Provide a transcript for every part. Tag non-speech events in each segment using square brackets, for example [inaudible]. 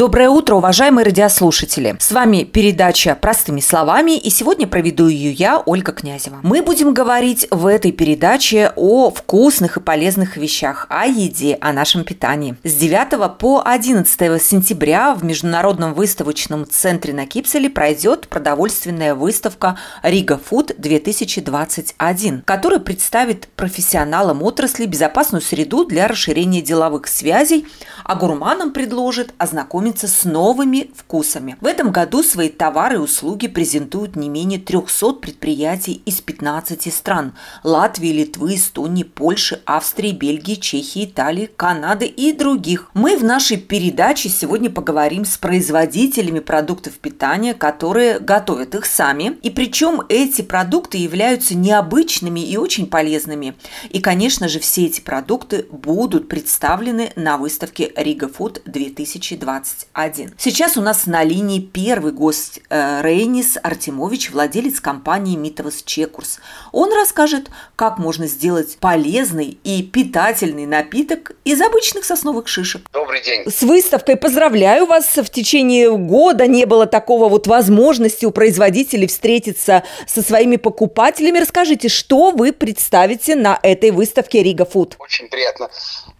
Доброе утро, уважаемые радиослушатели! С вами передача «Простыми словами» и сегодня проведу ее я, Ольга Князева. Мы будем говорить в этой передаче о вкусных и полезных вещах, о еде, о нашем питании. С 9 по 11 сентября в Международном выставочном центре на Кипселе пройдет продовольственная выставка «Рига Фуд 2021», которая представит профессионалам отрасли безопасную среду для расширения деловых связей, а гурманам предложит ознакомиться знакомиться с новыми вкусами. В этом году свои товары и услуги презентуют не менее 300 предприятий из 15 стран – Латвии, Литвы, Эстонии, Польши, Австрии, Бельгии, Чехии, Италии, Канады и других. Мы в нашей передаче сегодня поговорим с производителями продуктов питания, которые готовят их сами. И причем эти продукты являются необычными и очень полезными. И, конечно же, все эти продукты будут представлены на выставке Рига Food 2020. 21. Сейчас у нас на линии первый гость э, Рейнис Артемович, владелец компании Митовас Чекурс. Он расскажет, как можно сделать полезный и питательный напиток из обычных сосновых шишек. Добрый день. С выставкой поздравляю вас. В течение года не было такого вот возможности у производителей встретиться со своими покупателями. Расскажите, что вы представите на этой выставке Рига Фуд? Очень приятно.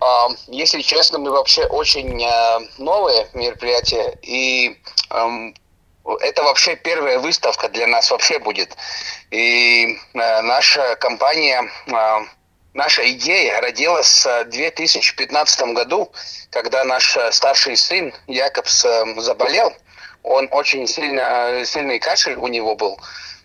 А, если честно, мы вообще очень э, новые мероприятие. И эм, это вообще первая выставка для нас вообще будет. И э, наша компания, э, наша идея родилась в 2015 году, когда наш старший сын Якобс э, заболел. Он очень сильно, сильный кашель у него был.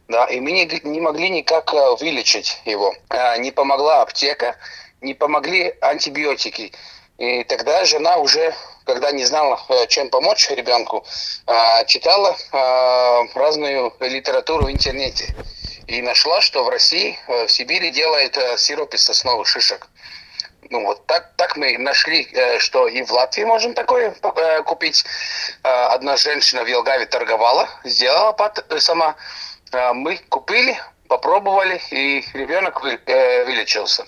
Да, и мы не, не могли никак э, вылечить его. Э, не помогла аптека, не помогли антибиотики. И тогда жена уже когда не знала, э, чем помочь ребенку, а, читала а, разную литературу в интернете. И нашла, что в России, э, в Сибири делают э, сироп из сосновых шишек. Ну вот так, так мы нашли, что и в Латвии можем такое купить. Одна женщина в Елгаве торговала, сделала сама. Мы купили, попробовали, и ребенок вылечился.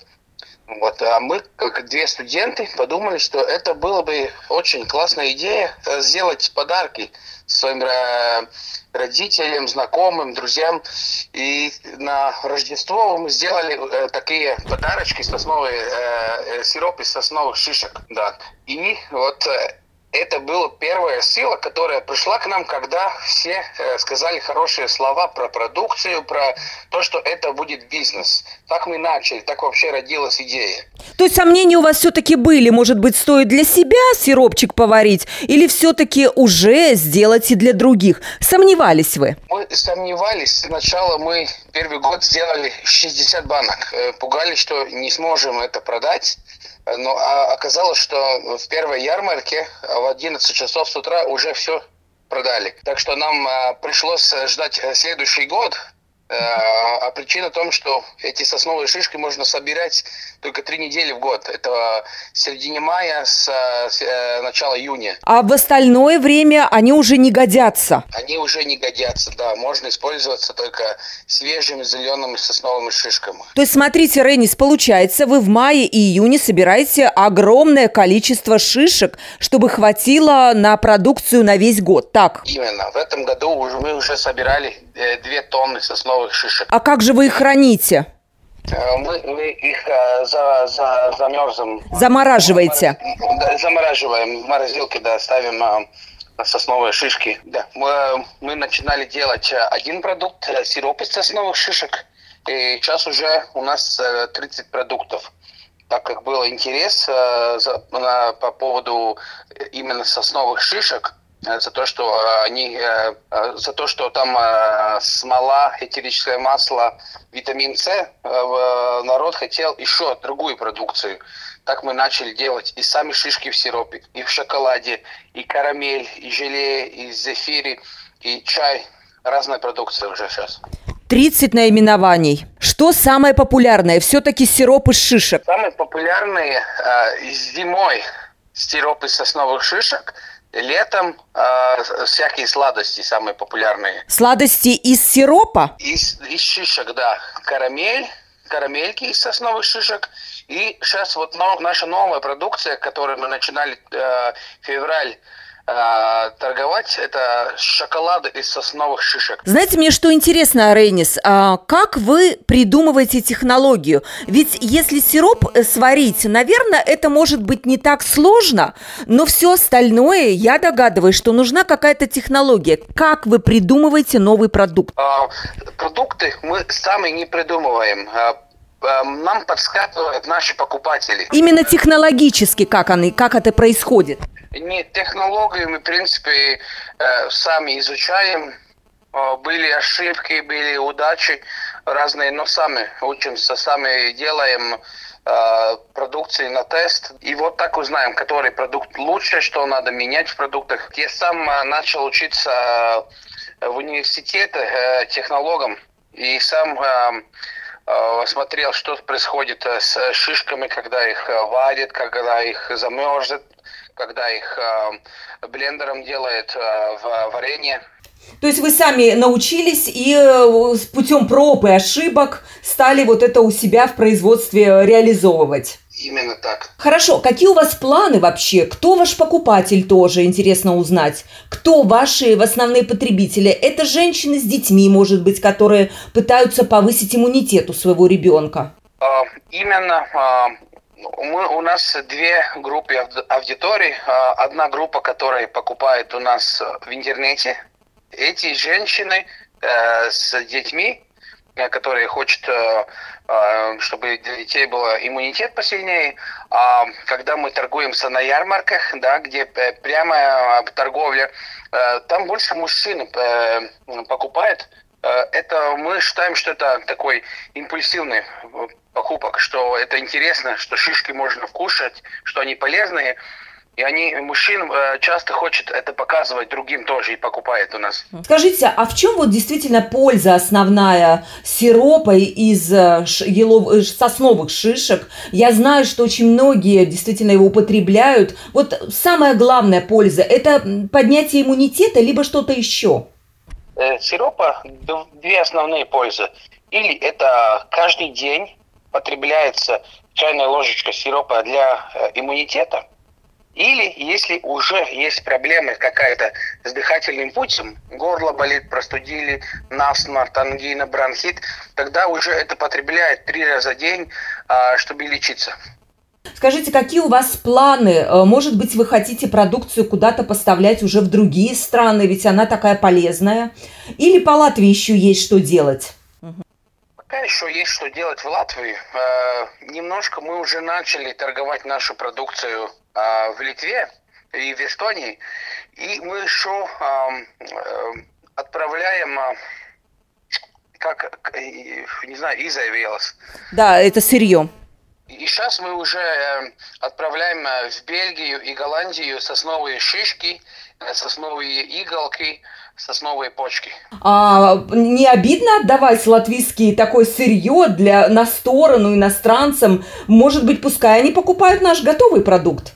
Вот, а мы, как две студенты, подумали, что это было бы очень классная идея э, сделать подарки своим э, родителям, знакомым, друзьям. И на Рождество мы сделали э, такие подарочки, сосновые, сироп из сосновых шишек. Да. И вот это была первая сила, которая пришла к нам, когда все э, сказали хорошие слова про продукцию, про то, что это будет бизнес. Так мы начали, так вообще родилась идея. То есть сомнения у вас все-таки были? Может быть, стоит для себя сиропчик поварить? Или все-таки уже сделать и для других? Сомневались вы? Мы сомневались. Сначала мы первый год сделали 60 банок. Э, пугались, что не сможем это продать. Но а оказалось, что в первой ярмарке в 11 часов с утра уже все продали. Так что нам а, пришлось ждать следующий год, Э, а причина в том, что эти сосновые шишки можно собирать только три недели в год. Это середине мая с, с э, начала июня. А в остальное время они уже не годятся? Они уже не годятся, да. Можно использоваться только свежими зелеными сосновыми шишками. То есть, смотрите, Ренис, получается, вы в мае и июне собираете огромное количество шишек, чтобы хватило на продукцию на весь год, так? Именно. В этом году мы уже собирали э, две тонны сосновых новых шишек. А как же вы их храните? Э, мы, мы их э, за, за, замерзем. Замораживаете? Замораживаем. В морозилке, да, ставим э, сосновые шишки. Да. Мы, мы начинали делать один продукт, сироп из сосновых шишек. И сейчас уже у нас 30 продуктов. Так как был интерес по поводу именно сосновых шишек, Э, за то, что э, они, э, за то, что там смола, этерическое масло, витамин С, народ хотел еще другую продукцию. Так мы начали делать и сами шишки в сиропе, и в шоколаде, и карамель, и желе, и зефири, и чай. Разная продукция уже сейчас. 30 наименований. Что самое популярное? Все-таки сироп из шишек. Самые популярные э, зимой сироп из сосновых шишек – летом э, всякие сладости самые популярные. Сладости из сиропа? Из, из шишек, да. Карамель, карамельки из сосновых шишек. И сейчас вот но, наша новая продукция, которую мы начинали э, февраль э, торговать, это шоколады из сосновых шишек. Знаете, мне что интересно, Рейнис, а как вы придумываете технологию? Ведь если сироп э, сварить, наверное, это может быть не так сложно, но все остальное, я догадываюсь, что нужна какая-то технология. Как вы придумываете новый продукт? А, продукты мы сами не придумываем а, нам подсказывают наши покупатели. Именно технологически как, они, как это происходит? Нет, технологии мы, в принципе, э, сами изучаем. Э, были ошибки, были удачи разные, но сами учимся, сами делаем э, продукции на тест. И вот так узнаем, который продукт лучше, что надо менять в продуктах. Я сам начал учиться в университете технологом. И сам смотрел, что происходит э, с шишками, когда их э, варят, когда их замерзят, когда их блендером делают в варенье. То есть вы сами научились и путем проб и ошибок стали вот это у себя в производстве реализовывать? Именно так. Хорошо, какие у вас планы вообще? Кто ваш покупатель тоже, интересно узнать. Кто ваши в основные потребители? Это женщины с детьми, может быть, которые пытаются повысить иммунитет у своего ребенка? А, именно а, мы, у нас две группы аудитории. А, одна группа, которая покупает у нас в интернете. Эти женщины э, с детьми, которые хотят э, Э, чтобы детей был иммунитет посильнее. А когда мы торгуемся на ярмарках, да, где прямая торговля, э, там больше мужчин э, покупает. Это мы считаем, что это такой импульсивный покупок, что это интересно, что шишки можно вкушать, что они полезные. И они, мужчин э, часто хочет это показывать другим тоже и покупает у нас. Скажите, а в чем вот действительно польза основная сиропа из э, елов... Э, сосновых шишек? Я знаю, что очень многие действительно его употребляют. Вот самая главная польза – это поднятие иммунитета, либо что-то еще? Сиропа – две основные пользы. Или это каждый день потребляется чайная ложечка сиропа для иммунитета – или если уже есть проблемы какая-то с дыхательным путем, горло болит, простудили, насморк, ангина, бронхит, тогда уже это потребляет три раза в день, а, чтобы лечиться. Скажите, какие у вас планы? Э, может быть, вы хотите продукцию куда-то поставлять уже в другие страны, ведь она такая полезная? Или по Латвии еще есть что делать? Пока еще есть что делать в Латвии. Э, немножко мы уже начали торговать нашу продукцию э, в Литве и в Эстонии. И мы еще э, отправляем как, не знаю, изавелос. Да, это сырье. И сейчас мы уже отправляем в Бельгию и Голландию сосновые шишки, сосновые иголки, сосновые почки. А не обидно отдавать латвийские такое сырье для, на сторону иностранцам? Может быть, пускай они покупают наш готовый продукт?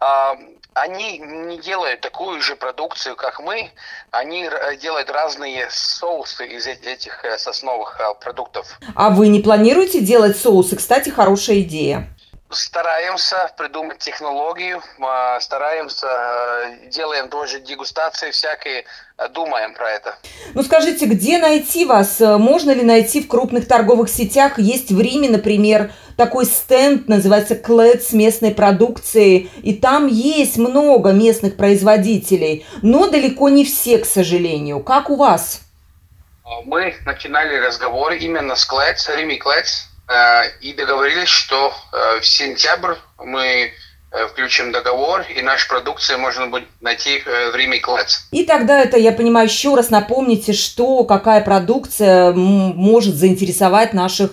А, они не делают такую же продукцию, как мы. Они делают разные соусы из этих э, сосновых э, продуктов. А вы не планируете делать соусы? Кстати, хорошая идея стараемся придумать технологию, а, стараемся, э, делаем тоже дегустации всякие, э, думаем про это. Ну скажите, где найти вас? Можно ли найти в крупных торговых сетях? Есть в Риме, например, такой стенд, называется Клэд с местной продукцией, и там есть много местных производителей, но далеко не все, к сожалению. Как у вас? Мы начинали разговор именно с Клэдс, Рими Клэдс, Э, и договорились, что э, в сентябрь мы включим договор, и нашу продукцию можно будет найти в Риме Клэц. И тогда это, я понимаю, еще раз напомните, что, какая продукция может заинтересовать наших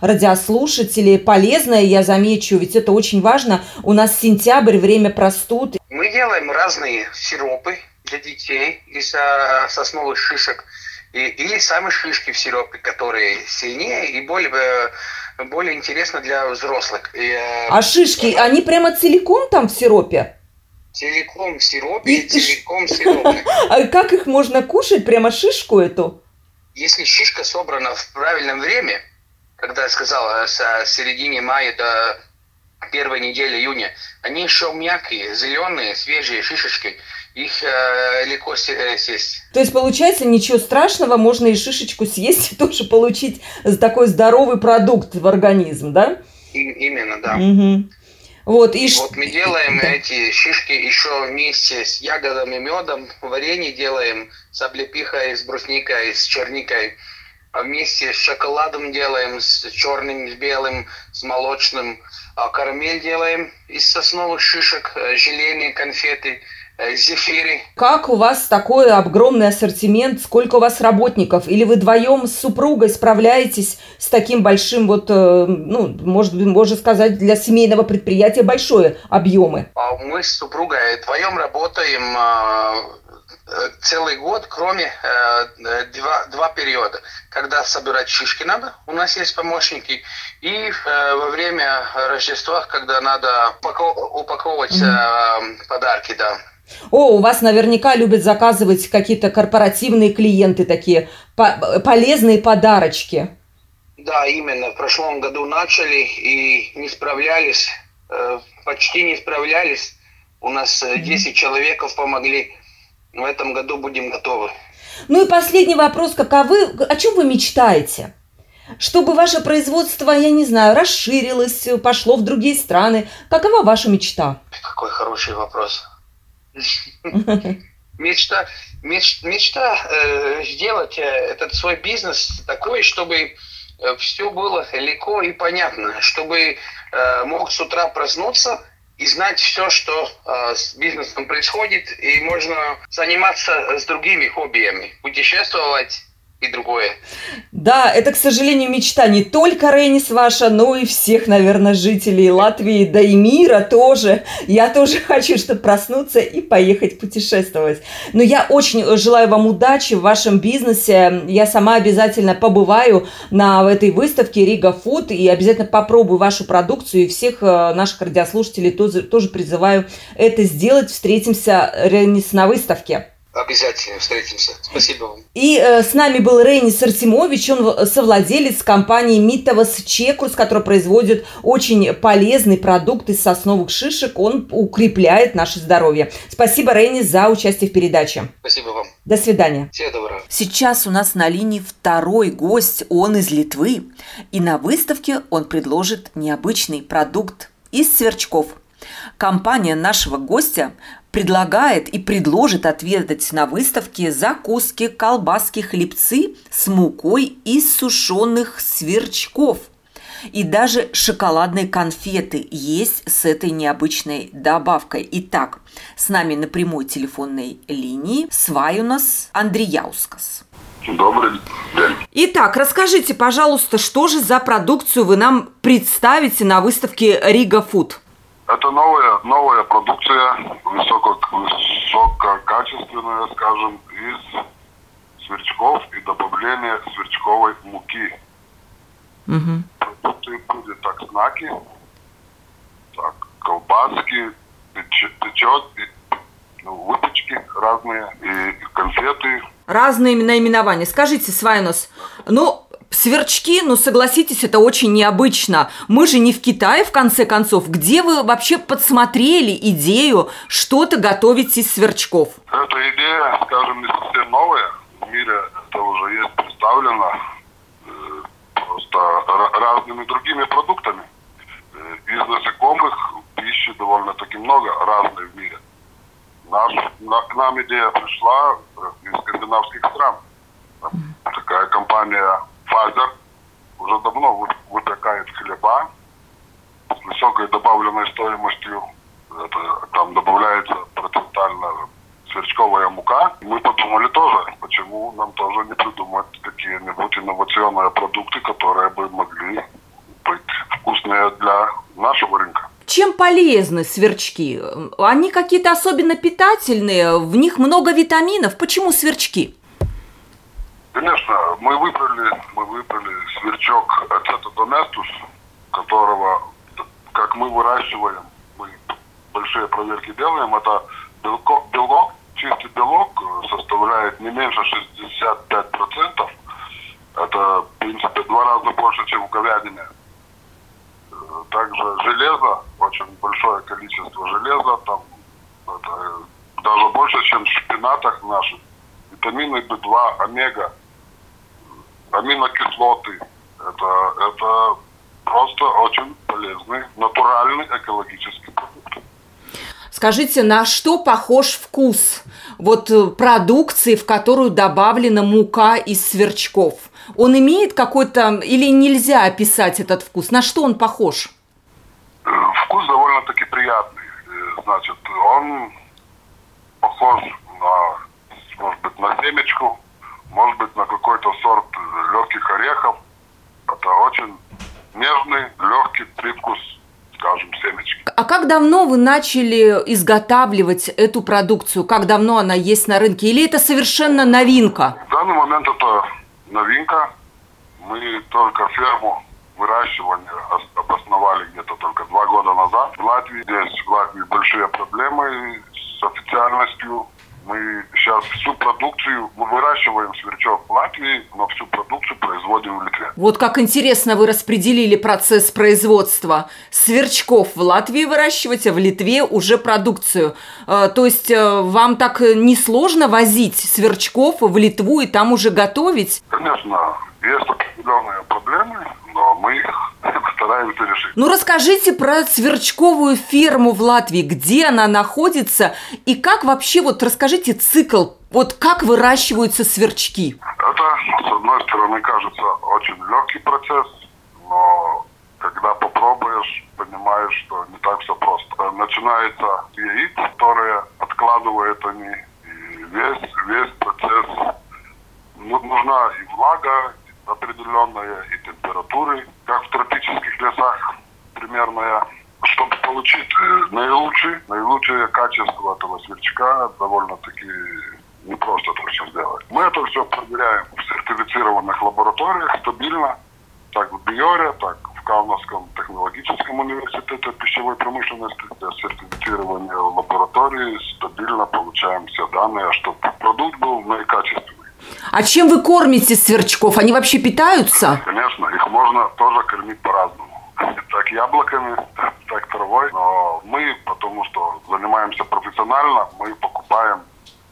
радиослушателей. Полезная, я замечу, ведь это очень важно. У нас сентябрь, время простуд. Мы делаем разные сиропы для детей из сосновых шишек – и, или сами шишки в сиропе, которые сильнее и более, э, более интересно для взрослых. И, э, а шишки, они прямо целиком там в сиропе? Целиком в сиропе, и... целиком в сиропе. [laughs] А как их можно кушать? Прямо шишку эту? Если шишка собрана в правильном время, когда я сказал, с середины мая до первой недели июня, они еще мягкие, зеленые, свежие шишечки, их э, легко э, съесть. То есть, получается, ничего страшного, можно и шишечку съесть [laughs] и тоже получить такой здоровый продукт в организм, да? И, именно, да. Угу. Вот, и вот мы делаем да. эти шишки еще вместе с ягодами, медом, варенье делаем с облепихой, с брусникой, с черникой. А вместе с шоколадом делаем, с черным, с белым, с молочным. А карамель делаем из сосновых шишек, э, желейные конфеты – Э, зефире. Как у вас такой огромный ассортимент? Сколько у вас работников? Или вы вдвоем с супругой справляетесь с таким большим, вот, э, ну, может, можно сказать, для семейного предприятия большое объемы? А мы с супругой вдвоем работаем э, целый год, кроме два, два периода. Когда собирать шишки надо, у нас есть помощники, и во время Рождества, когда надо упаковывать mm-hmm. подарки, да. О, у вас наверняка любят заказывать какие-то корпоративные клиенты такие, по полезные подарочки. Да, именно. В прошлом году начали и не справлялись, э, почти не справлялись. У нас 10 э, человеков помогли. В этом году будем готовы. Ну и последний вопрос. Каковы, о чем вы мечтаете? Чтобы ваше производство, я не знаю, расширилось, пошло в другие страны. Какова ваша мечта? Какой хороший вопрос. [laughs] Мечта, меч, мечта э, сделать э, этот свой бизнес такой, чтобы э, все было легко и понятно, чтобы э, мог с утра проснуться и знать все, что э, с бизнесом происходит, и можно заниматься с другими хоббиями, путешествовать, и другое. Да, это, к сожалению, мечта не только Рейнис ваша, но и всех, наверное, жителей Латвии, да и мира тоже. Я тоже [laughs] хочу, чтобы проснуться и поехать путешествовать. Но я очень желаю вам удачи в вашем бизнесе. Я сама обязательно побываю на этой выставке Рига Фуд и обязательно попробую вашу продукцию. И всех э, наших радиослушателей тоже, тоже призываю это сделать. Встретимся, Рейнис, на выставке. Обязательно встретимся. Спасибо вам. И э, с нами был Рейнис Артемович, он совладелец компании Митовас Чекурс, которая производит очень полезный продукт из сосновых шишек. Он укрепляет наше здоровье. Спасибо, Рейнис, за участие в передаче. Спасибо вам. До свидания. Всего доброго. Сейчас у нас на линии второй гость. Он из Литвы. И на выставке он предложит необычный продукт из сверчков. Компания нашего гостя предлагает и предложит отведать на выставке закуски, колбаски, хлебцы с мукой из сушеных сверчков. И даже шоколадные конфеты есть с этой необычной добавкой. Итак, с нами на прямой телефонной линии Сваюнас Андреяускас. Добрый день. Итак, расскажите, пожалуйста, что же за продукцию вы нам представите на выставке Рига Фуд? Это новая, новая продукция, высоко, высококачественная, скажем, из сверчков и добавление сверчковой муки. Угу. Продукты будет так знаки, так, колбаски, печет, ну, выпечки разные, и конфеты. Разные наименования. Скажите, Свайнос, ну, Сверчки, ну согласитесь, это очень необычно. Мы же не в Китае, в конце концов. Где вы вообще подсмотрели идею что-то готовить из сверчков? Эта идея, скажем, не совсем новая. В мире это уже есть представлено э, просто разными другими продуктами. Э, из насекомых пищи довольно-таки много разной в мире. Наш, на, к нам идея пришла из скандинавских стран. Такая компания Фазер уже давно выпекает хлеба с высокой добавленной стоимостью. Это, там добавляется процентально сверчковая мука. Мы подумали тоже, почему нам тоже не придумать какие-нибудь инновационные продукты, которые бы могли быть вкусные для нашего рынка. Чем полезны сверчки? Они какие-то особенно питательные, в них много витаминов. Почему сверчки? Конечно, мы выбрали, мы выбрали сверчок ацетодоместус, которого, как мы выращиваем, мы большие проверки делаем, это белок, белок чистый белок составляет не меньше 65%. Это, в принципе, два раза больше, чем в говядине. Также железо, очень большое количество железа, там это даже больше, чем в шпинатах наших. Витамины B2, омега, аминокислоты. Это, это просто очень полезный, натуральный экологический продукт. Скажите, на что похож вкус вот э, продукции, в которую добавлена мука из сверчков? Он имеет какой-то или нельзя описать этот вкус? На что он похож? Э, вкус довольно-таки приятный. Э, значит, он похож на, может быть, на семечку, может быть, на какой-то сорт легких орехов. Это очень нежный, легкий привкус, скажем, семечки. А как давно вы начали изготавливать эту продукцию? Как давно она есть на рынке? Или это совершенно новинка? В данный момент это новинка. Мы только ферму выращивания обосновали где-то только два года назад. В Латвии здесь в Латвии большие проблемы с официальностью мы сейчас всю продукцию, мы выращиваем сверчок в Латвии, но всю продукцию производим в Литве. Вот как интересно вы распределили процесс производства. Сверчков в Латвии выращивать, а в Литве уже продукцию. Э, то есть э, вам так несложно возить сверчков в Литву и там уже готовить? Конечно, есть определенные проблемы, но мы [laughs] стараемся решить. Ну, расскажите про сверчковую ферму в Латвии. Где она находится? И как вообще, вот расскажите цикл, вот как выращиваются сверчки? Это, с одной стороны, кажется очень легкий процесс, но когда попробуешь, понимаешь, что не так все просто. Начинается яиц, которые откладывают они, и весь, весь процесс ну, нужна и влага, определенная и температуры, как в тропических лесах примерная, чтобы получить э, наилучшее, наилучшее качество этого сверчка, довольно-таки не просто это все сделать. Мы это все проверяем в сертифицированных лабораториях стабильно, так в Биоре, так в Каунасском технологическом университете пищевой промышленности для сертифицирования лаборатории стабильно получаем все данные, чтобы продукт был наикачественный. А чем вы кормите сверчков? Они вообще питаются? Конечно, их можно тоже кормить по-разному. Так яблоками, так травой. Но мы, потому что занимаемся профессионально, мы покупаем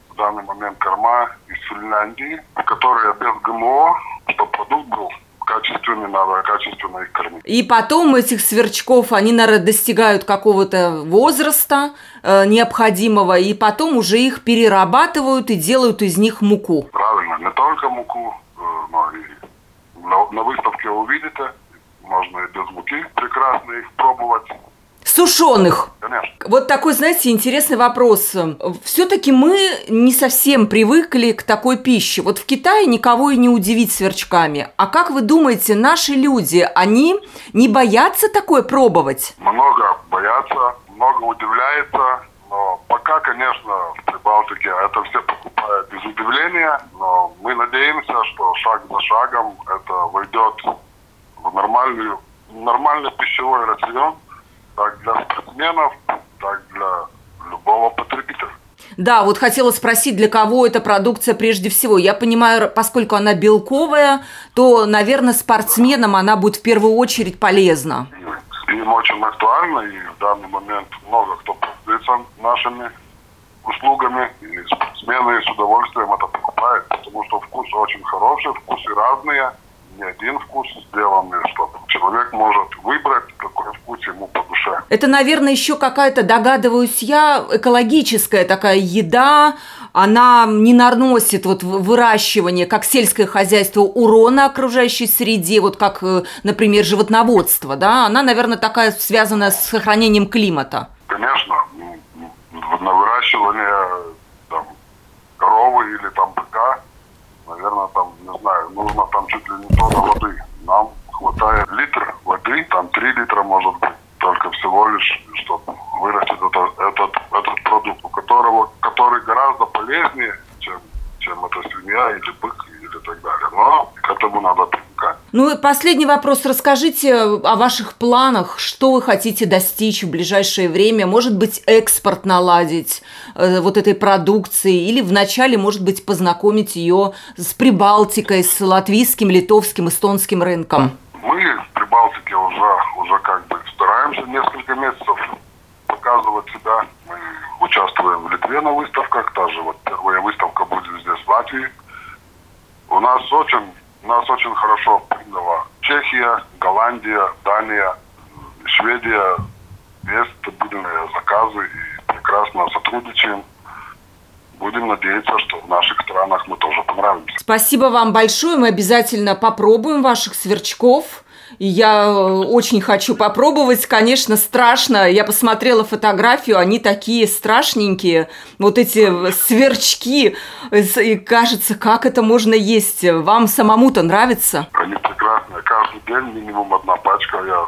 в данный момент корма из Финляндии, которые без ГМО, чтобы продукт был качественный, надо качественно их кормить. И потом этих сверчков, они, наверное, достигают какого-то возраста э, необходимого, и потом уже их перерабатывают и делают из них муку. Правильно, не только муку, э, но и на, на выставке увидите, можно и без муки прекрасно их пробовать. Сушеных. Вот такой, знаете, интересный вопрос. Все-таки мы не совсем привыкли к такой пище. Вот в Китае никого и не удивить сверчками. А как вы думаете, наши люди, они не боятся такое пробовать? Много боятся, много удивляется. Но пока, конечно, в Прибалтике это все покупают без удивления. Но мы надеемся, что шаг за шагом это войдет в нормальную, нормальный пищевой рацион так для спортсменов, так для любого потребителя. Да, вот хотела спросить, для кого эта продукция прежде всего. Я понимаю, поскольку она белковая, то, наверное, спортсменам она будет в первую очередь полезна. Им очень актуально, и в данный момент много кто пользуется нашими услугами, и спортсмены с удовольствием это покупают, потому что вкус очень хороший, вкусы разные – не один вкус сделанный, чтобы человек может выбрать, какой вкус ему по душе. Это, наверное, еще какая-то, догадываюсь я, экологическая такая еда, она не наносит вот выращивание, как сельское хозяйство, урона окружающей среде, вот как, э, например, животноводство, да? Она, наверное, такая связана с сохранением климата. Конечно, на выращивание там, коровы или там быка наверное, там, не знаю, нужно там чуть ли не тонна воды. Нам хватает литр воды, там 3 литра может быть, только всего лишь, чтобы вырастить этот, этот, этот продукт, у которого, который гораздо полезнее, чем, чем эта свинья или бык или так далее. Но к этому надо привыкать. Ну и последний вопрос. Расскажите о ваших планах. Что вы хотите достичь в ближайшее время? Может быть, экспорт наладить э, вот этой продукции? Или вначале, может быть, познакомить ее с Прибалтикой, с латвийским, литовским, эстонским рынком? Мы в Прибалтике уже, уже как бы стараемся несколько месяцев показывать себя. Мы участвуем в Литве на выставках. Та же вот первая выставка будет здесь в Латвии. У нас очень нас очень хорошо приняла Чехия, Голландия, Дания, Шведия. Есть стабильные заказы и прекрасно сотрудничаем. Будем надеяться, что в наших странах мы тоже понравимся. Спасибо вам большое. Мы обязательно попробуем ваших сверчков. Я э, очень хочу попробовать, конечно, страшно. Я посмотрела фотографию, они такие страшненькие. Вот эти сверчки. И кажется, как это можно есть. Вам самому-то нравится? Они прекрасные. Каждый день минимум одна пачка. Я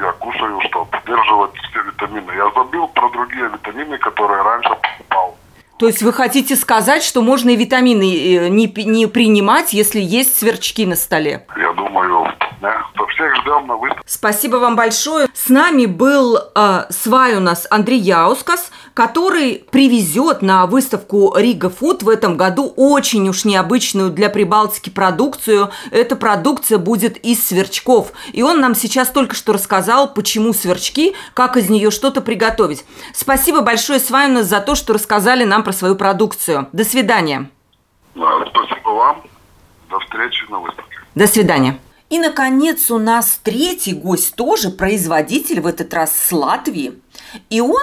я кушаю, чтобы поддерживать все витамины. Я забыл про другие витамины, которые раньше покупал. То есть вы хотите сказать, что можно и витамины э, не, не принимать, если есть сверчки на столе? Я думаю, да, то всех ждем на выставке. Спасибо вам большое. С нами был э, свай у нас Андрей Яускас, который привезет на выставку Рига Фуд в этом году очень уж необычную для Прибалтики продукцию. Эта продукция будет из сверчков. И он нам сейчас только что рассказал, почему сверчки, как из нее что-то приготовить. Спасибо большое, Свай, у нас за то, что рассказали нам про свою продукцию. До свидания. Да, спасибо вам. До встречи на выставке. До свидания. И, наконец, у нас третий гость тоже производитель, в этот раз с Латвии. И он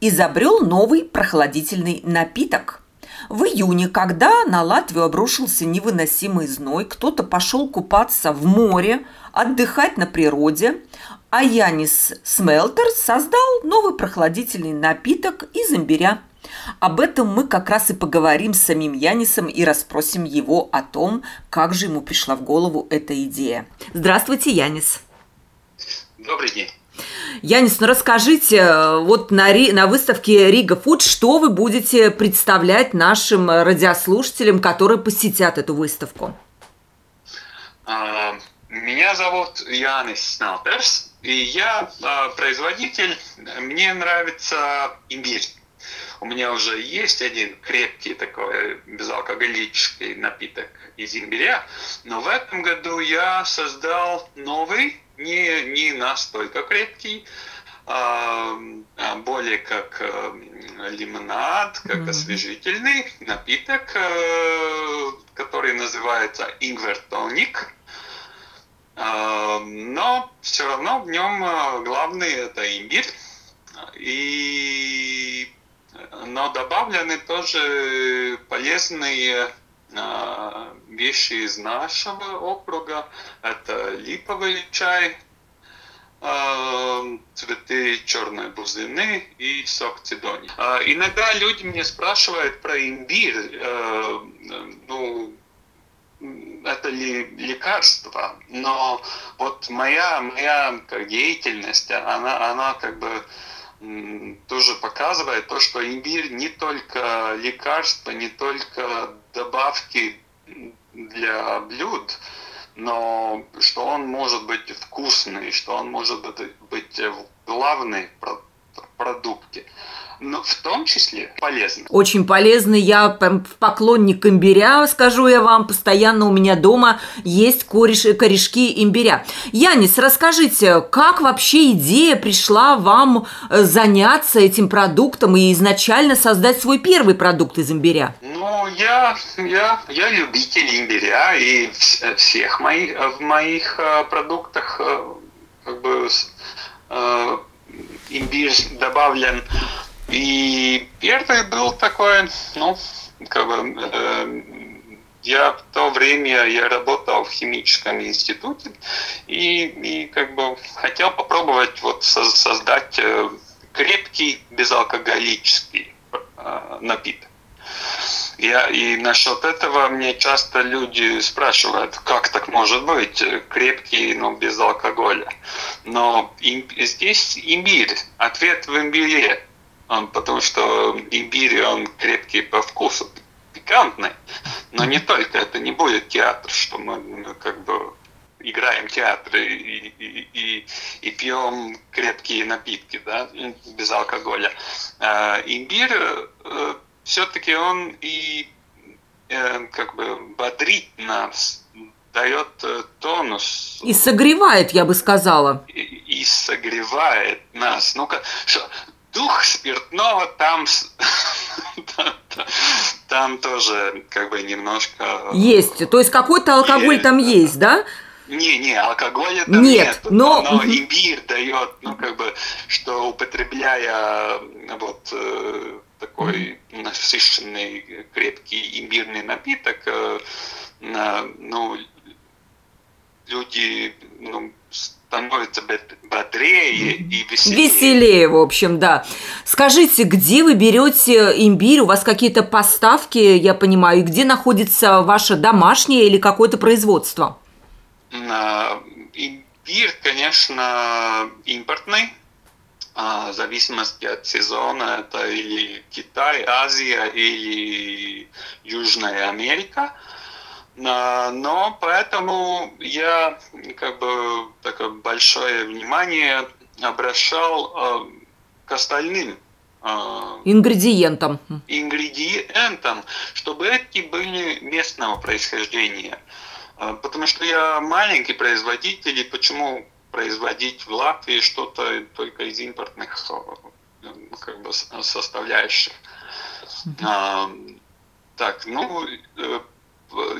изобрел новый прохладительный напиток. В июне, когда на Латвию обрушился невыносимый зной, кто-то пошел купаться в море, отдыхать на природе, а Янис Смелтер создал новый прохладительный напиток из имбиря – об этом мы как раз и поговорим с самим Янисом и расспросим его о том, как же ему пришла в голову эта идея. Здравствуйте, Янис. Добрый день. Янис, ну расскажите, вот на, на выставке Рига Фуд, что вы будете представлять нашим радиослушателям, которые посетят эту выставку? А, меня зовут Янис Снелперс, и я а, производитель. Мне нравится имбирь. У меня уже есть один крепкий такой безалкоголический напиток из имбиря, но в этом году я создал новый, не, не настолько крепкий, а, а более как э, лимонад, как mm-hmm. освежительный напиток, э, который называется ингвертоник. А, но все равно в нем э, главный это имбирь. И но добавлены тоже полезные а, вещи из нашего округа. Это липовый чай, а, цветы черной бузины и сок цидони. А, иногда люди меня спрашивают про имбирь. Ну, это ли лекарство, но вот моя, моя деятельность, она, она как бы тоже показывает то, что имбирь не только лекарство, не только добавки для блюд, но что он может быть вкусный, что он может быть в главной продукте но в том числе полезно. Очень полезно. Я поклонник имбиря, скажу я вам. Постоянно у меня дома есть кореш, корешки имбиря. Янис, расскажите, как вообще идея пришла вам э, заняться этим продуктом и изначально создать свой первый продукт из имбиря? Ну, я, я, я любитель имбиря, и всех моих, в моих э, продуктах э, как бы имбирь добавлен и первый был такой, ну, как бы, э, я в то время я работал в химическом институте и, и как бы хотел попробовать вот создать э, крепкий безалкоголический э, напиток. Я, и насчет этого мне часто люди спрашивают, как так может быть, крепкий, но без алкоголя. Но им, здесь имбирь, ответ в имбире потому что имбирь, он крепкий по вкусу, пикантный. Но не только, это не будет театр, что мы ну, как бы играем театр и, и, и, и пьем крепкие напитки, да, без алкоголя. А имбирь э, все-таки он и э, как бы бодрит нас, дает э, тонус. И согревает, я бы сказала. И, и согревает нас. Ну-ка, что, дух спиртного [laughs] там, там тоже как бы немножко... Есть, то есть какой-то алкоголь есть, там есть, да? Не, не, алкоголя там нет, нет но... но имбирь дает, ну как бы, что употребляя вот э, такой насыщенный крепкий имбирный напиток, э, ну люди ну, становятся бодрее и веселее. Веселее, в общем, да. Скажите, где вы берете имбирь? У вас какие-то поставки, я понимаю, и где находится ваше домашнее или какое-то производство? Имбирь, конечно, импортный. А, в зависимости от сезона это или Китай, Азия или Южная Америка. Но поэтому я как бы такое большое внимание обращал а, к остальным а, ингредиентам. Ингредиентам, чтобы эти были местного происхождения. А, потому что я маленький производитель, и почему производить в Латвии что-то только из импортных как бы, составляющих. Mm-hmm. так, ну, э,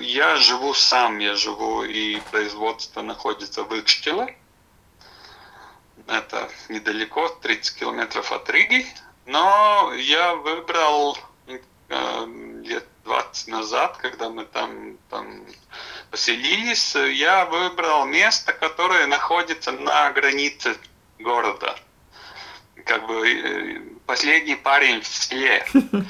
я живу сам, я живу, и производство находится в Икштиле. Это недалеко, 30 километров от Риги. Но я выбрал э, лет 20 назад, когда мы там, там поселились, я выбрал место, которое находится на границе города. Как бы э, последний парень в селе. [laughs]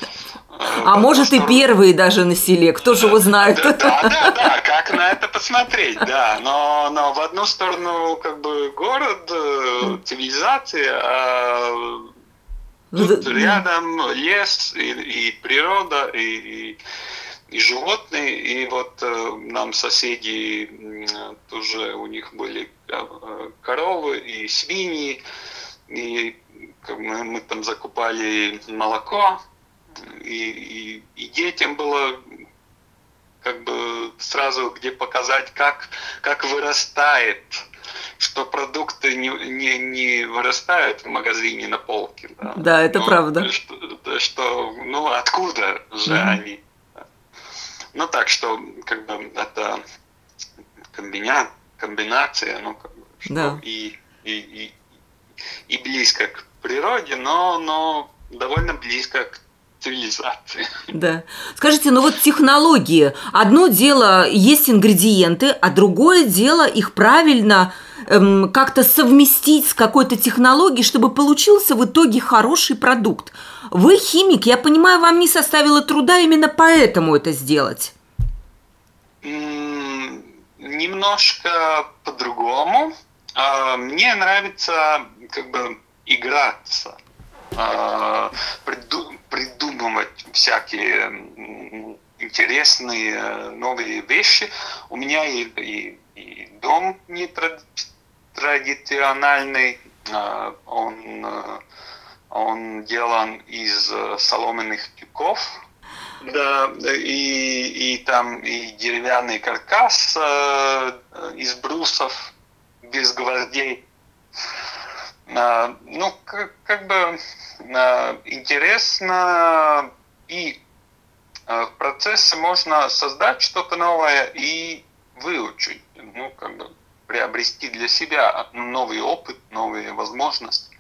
А может и первые даже на селе, кто же его знает. Да, да, [laughs] да, как на это посмотреть, да. Но, но в одну сторону как бы город, э, цивилизация, а тут рядом лес и, и природа, и, и животные, и вот э, нам соседи тоже у них были э, коровы и свиньи, и мы, мы там закупали молоко, и, и, и детям было как бы сразу где показать, как, как вырастает, что продукты не, не, не вырастают в магазине на полке. Да, да это ну, правда. Что, что, ну, откуда же mm-hmm. они? Ну, так что, как бы, это комбина, комбинация, ну, как бы, что да. и, и, и, и близко к природе, но, но довольно близко к цивилизации. Да. Скажите, ну вот технологии. Одно дело есть ингредиенты, а другое дело их правильно эм, как-то совместить с какой-то технологией, чтобы получился в итоге хороший продукт. Вы химик, я понимаю, вам не составило труда именно поэтому это сделать. Немножко по-другому. А, мне нравится как бы играться а, придумывать всякие интересные новые вещи. У меня и, и, и дом не традиционный, а, он, он делан из соломенных тюков, да, и, и там и деревянный каркас э, из брусов без гвоздей. Ну, как, как бы интересно и в процессе можно создать что-то новое и выучить, ну, как бы приобрести для себя новый опыт, новые возможности.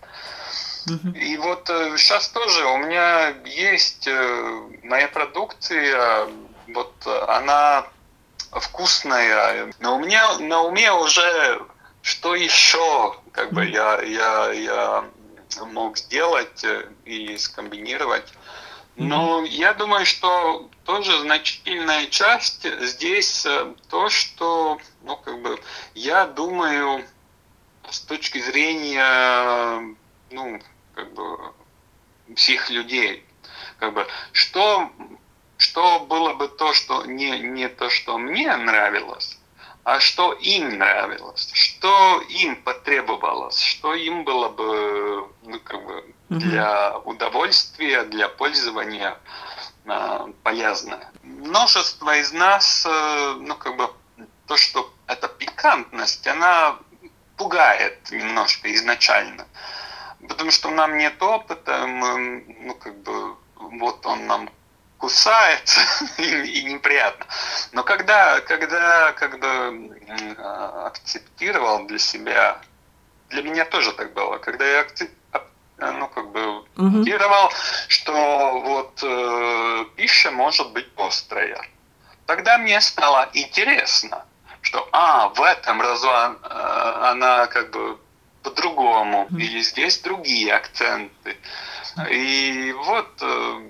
И вот сейчас э, тоже у меня есть э, моя продукция, вот она вкусная, но у меня на уме уже что еще как бы я, я, я мог сделать э, и скомбинировать. Но я думаю, что тоже значительная часть здесь э, то, что, ну, как бы, я думаю, с точки зрения, ну, как бы, всех людей, как бы, что, что было бы то, что не, не то, что мне нравилось, а что им нравилось, что им потребовалось, что им было бы ну, как бы для удовольствия, для пользования э, полезно. Множество из нас, э, ну как бы то, что эта пикантность, она пугает немножко изначально. Потому что нам нет опыта, мы, ну как бы вот он нам кусается [laughs] и, и неприятно. Но когда, когда, когда акцептировал для себя, для меня тоже так было, когда я акцеп, ну, как бы акцептировал, что вот э, пища может быть острая, тогда мне стало интересно, что, а, в этом разу э, она как бы по-другому, или здесь другие акценты. И вот э,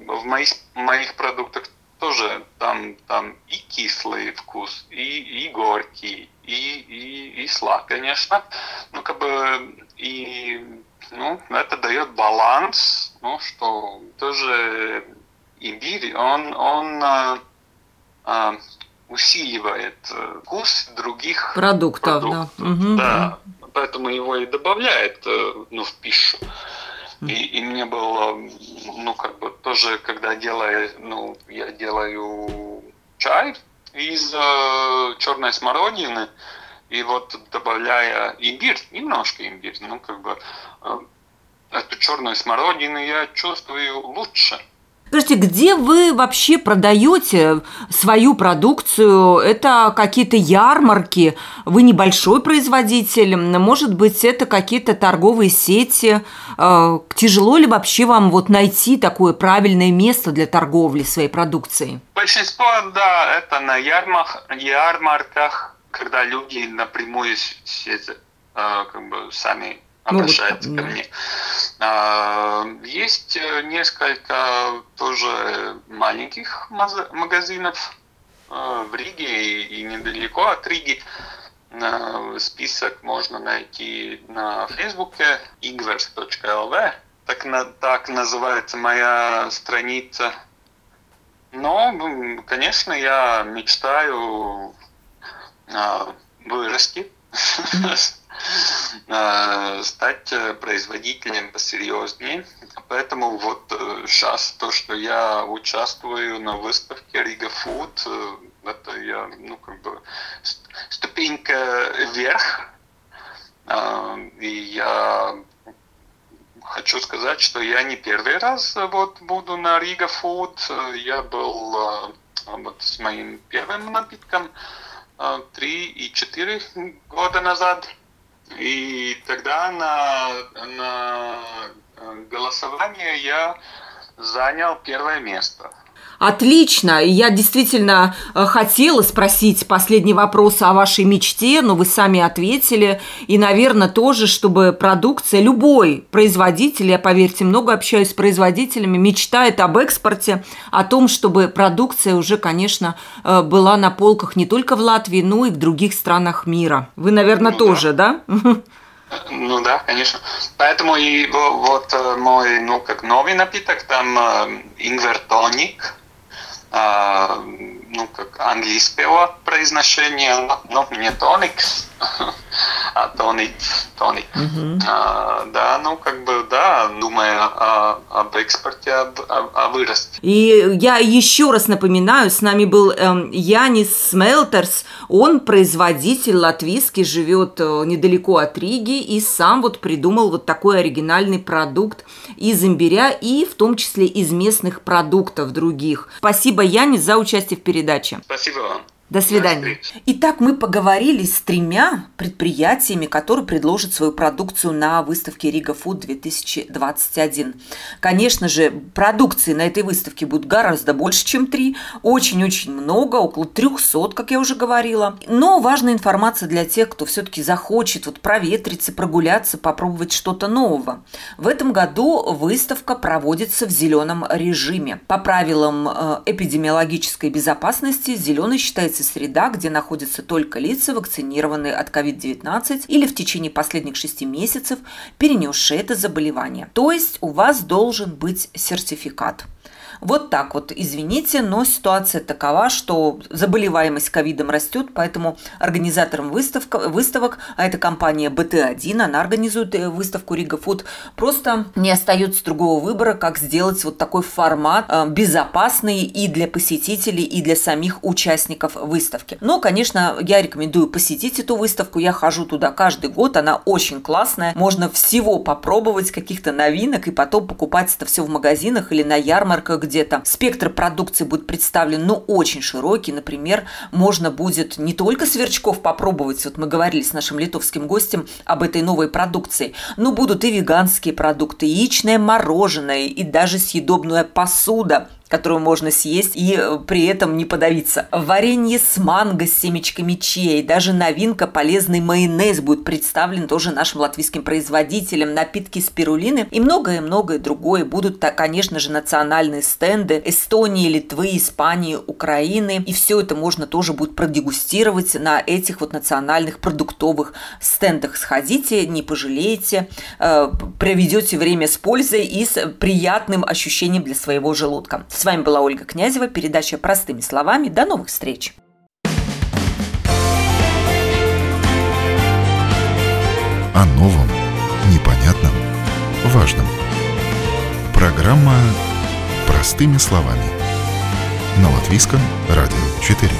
в моих, моих продуктах тоже там, там и кислый вкус, и, и горький, и, и, и слаб, конечно. Ну, как бы, и ну, это дает баланс, ну, что тоже имбирь, он, он а, а, усиливает э, вкус других продуктов. продуктов. Да. Угу. да, поэтому его и добавляет ну, в пищу. И, и мне было, ну, как бы тоже, когда делаю, ну, я делаю чай из э, черной смородины, и вот добавляя имбирь, немножко имбирь, ну, как бы, э, эту черную смородину я чувствую лучше. Скажите, где вы вообще продаете свою продукцию? Это какие-то ярмарки? Вы небольшой производитель? Может быть, это какие-то торговые сети? Э, тяжело ли вообще вам вот найти такое правильное место для торговли своей продукцией? Большинство, да, это на ярмарках, ярмарках когда люди напрямую э, как бы сами обращаются ну, вот, ко мне. А, есть э, несколько тоже маленьких магазинов э, в Риге и недалеко от Риги. Список можно найти на фейсбуке igvers.lv. Так, так называется моя страница. Но, конечно, я мечтаю а, вырасти Э, [laughs] стать э, производителем посерьезнее. Поэтому вот сейчас э, то, что я участвую на выставке Riga Food, это я, ну, как бы ступенька вверх. И я хочу сказать, что я не первый раз вот буду на Riga Food. Я был вот с моим первым напитком три и четыре [laughs] года назад. И тогда на, на голосование я занял первое место. Отлично. Я действительно э, хотела спросить последний вопрос о вашей мечте, но вы сами ответили. И, наверное, тоже, чтобы продукция, любой производитель, я, поверьте, много общаюсь с производителями, мечтает об экспорте, о том, чтобы продукция уже, конечно, э, была на полках не только в Латвии, но и в других странах мира. Вы, наверное, ну, тоже, да? да? Ну да, конечно. Поэтому и вот э, мой, ну, как новый напиток, там ингвер тоник, а, ну, как английского произношения, но не тоникс, [laughs] а тоник, тоник. Uh-huh. А, да, ну, как бы, да, думая о, об экспорте, об, о, о выросте. И я еще раз напоминаю, с нами был эм, Янис Смелтерс, он производитель латвийский, живет э, недалеко от Риги и сам вот придумал вот такой оригинальный продукт из имбиря и в том числе из местных продуктов других. Спасибо, Янис, за участие в передаче. Спасибо вам. До свидания. Итак, мы поговорили с тремя предприятиями, которые предложат свою продукцию на выставке Рига Фуд 2021. Конечно же, продукции на этой выставке будет гораздо больше, чем три. Очень-очень много, около 300, как я уже говорила. Но важная информация для тех, кто все-таки захочет вот проветриться, прогуляться, попробовать что-то нового. В этом году выставка проводится в зеленом режиме. По правилам э, эпидемиологической безопасности зеленый считается является среда, где находятся только лица, вакцинированные от COVID-19 или в течение последних шести месяцев перенесшие это заболевание. То есть у вас должен быть сертификат. Вот так вот, извините, но ситуация такова, что заболеваемость ковидом растет, поэтому организаторам выставка, выставок, а это компания BT1, она организует э, выставку Рига Фуд, просто не остается другого выбора, как сделать вот такой формат э, безопасный и для посетителей, и для самих участников выставки. Но, конечно, я рекомендую посетить эту выставку, я хожу туда каждый год, она очень классная, можно всего попробовать, каких-то новинок, и потом покупать это все в магазинах или на ярмарках где-то. Спектр продукции будет представлен, ну, очень широкий. Например, можно будет не только сверчков попробовать, вот мы говорили с нашим литовским гостем об этой новой продукции, но будут и веганские продукты, яичное мороженое, и даже съедобная посуда которую можно съесть и э, при этом не подавиться. Варенье с манго с семечками чия даже новинка полезный майонез будет представлен тоже нашим латвийским производителям, напитки спирулины и многое-многое другое. Будут, конечно же, национальные стенды Эстонии, Литвы, Испании, Украины. И все это можно тоже будет продегустировать на этих вот национальных продуктовых стендах. Сходите, не пожалеете, э, проведете время с пользой и с приятным ощущением для своего желудка. С вами была Ольга Князева, передача «Простыми словами». До новых встреч! О новом, непонятном, важном. Программа «Простыми словами» на Латвийском радио 4.